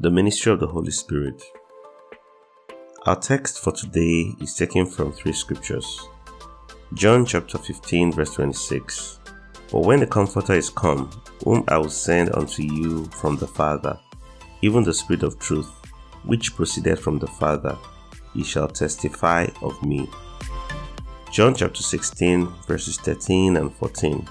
the ministry of the Holy Spirit. Our text for today is taken from three scriptures. John chapter 15, verse 26. But when the Comforter is come, whom I will send unto you from the Father, even the Spirit of truth, which proceeded from the Father, he shall testify of me. John chapter 16, verses 13 and 14.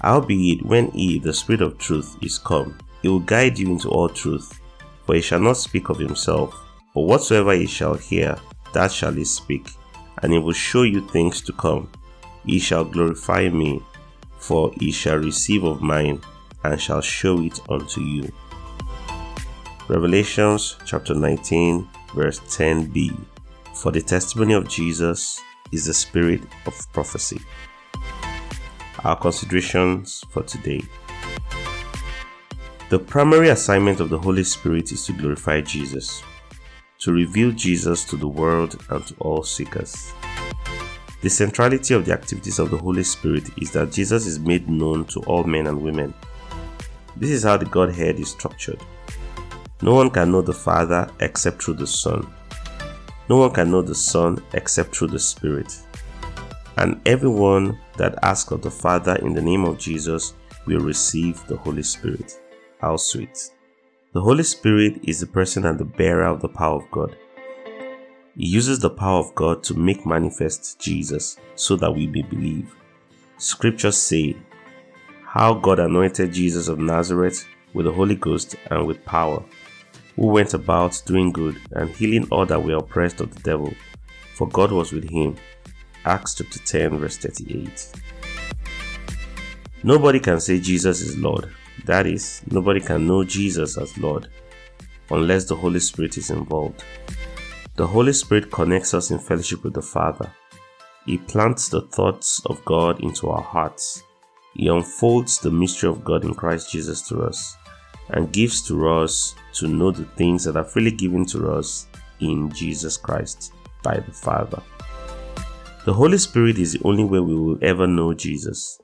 Howbeit, when he, the Spirit of truth, is come, he will guide you into all truth for he shall not speak of himself, but whatsoever he shall hear, that shall he speak, and he will show you things to come. He shall glorify me, for he shall receive of mine, and shall show it unto you. Revelations chapter 19, verse 10b. For the testimony of Jesus is the spirit of prophecy. Our considerations for today. The primary assignment of the Holy Spirit is to glorify Jesus, to reveal Jesus to the world and to all seekers. The centrality of the activities of the Holy Spirit is that Jesus is made known to all men and women. This is how the Godhead is structured. No one can know the Father except through the Son. No one can know the Son except through the Spirit. And everyone that asks of the Father in the name of Jesus will receive the Holy Spirit. How sweet. The Holy Spirit is the person and the bearer of the power of God. He uses the power of God to make manifest Jesus so that we may believe. Scriptures say how God anointed Jesus of Nazareth with the Holy Ghost and with power, who went about doing good and healing all that were oppressed of the devil, for God was with him. Acts chapter 10, verse 38. Nobody can say Jesus is Lord that is, nobody can know Jesus as Lord unless the Holy Spirit is involved. The Holy Spirit connects us in fellowship with the Father. He plants the thoughts of God into our hearts. He unfolds the mystery of God in Christ Jesus to us and gives to us to know the things that are freely given to us in Jesus Christ by the Father. The Holy Spirit is the only way we will ever know Jesus.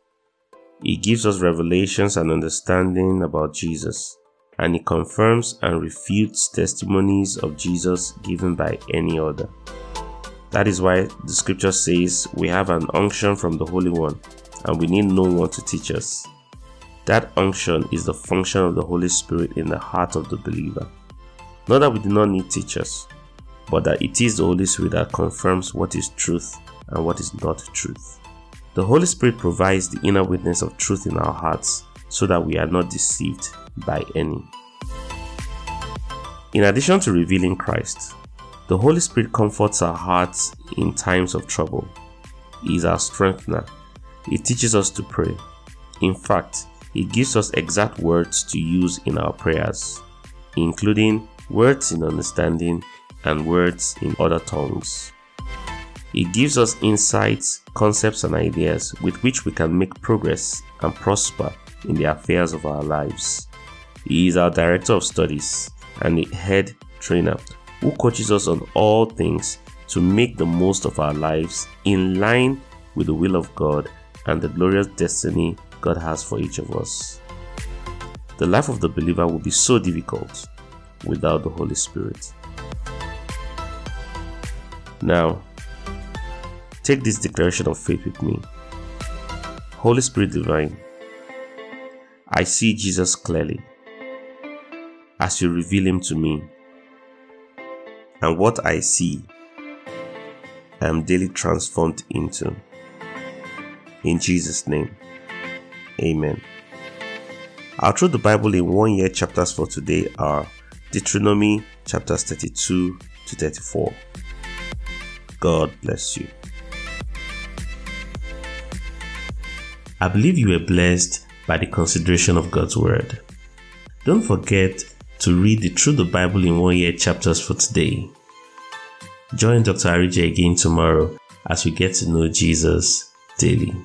He gives us revelations and understanding about Jesus, and he confirms and refutes testimonies of Jesus given by any other. That is why the scripture says we have an unction from the Holy One, and we need no one to teach us. That unction is the function of the Holy Spirit in the heart of the believer. Not that we do not need teachers, but that it is the Holy Spirit that confirms what is truth and what is not truth. The Holy Spirit provides the inner witness of truth in our hearts so that we are not deceived by any. In addition to revealing Christ, the Holy Spirit comforts our hearts in times of trouble. He is our strengthener. He teaches us to pray. In fact, He gives us exact words to use in our prayers, including words in understanding and words in other tongues. It gives us insights, concepts, and ideas with which we can make progress and prosper in the affairs of our lives. He is our director of studies and the head trainer who coaches us on all things to make the most of our lives in line with the will of God and the glorious destiny God has for each of us. The life of the believer will be so difficult without the Holy Spirit. Now, Take this declaration of faith with me. Holy Spirit divine, I see Jesus clearly as you reveal him to me. And what I see I am daily transformed into. In Jesus' name, Amen. Our Through the Bible in One Year chapters for today are Deuteronomy chapters 32 to 34. God bless you. I believe you were blessed by the consideration of God's Word. Don't forget to read the Through the Bible in One Year chapters for today. Join Dr. Arije again tomorrow as we get to know Jesus daily.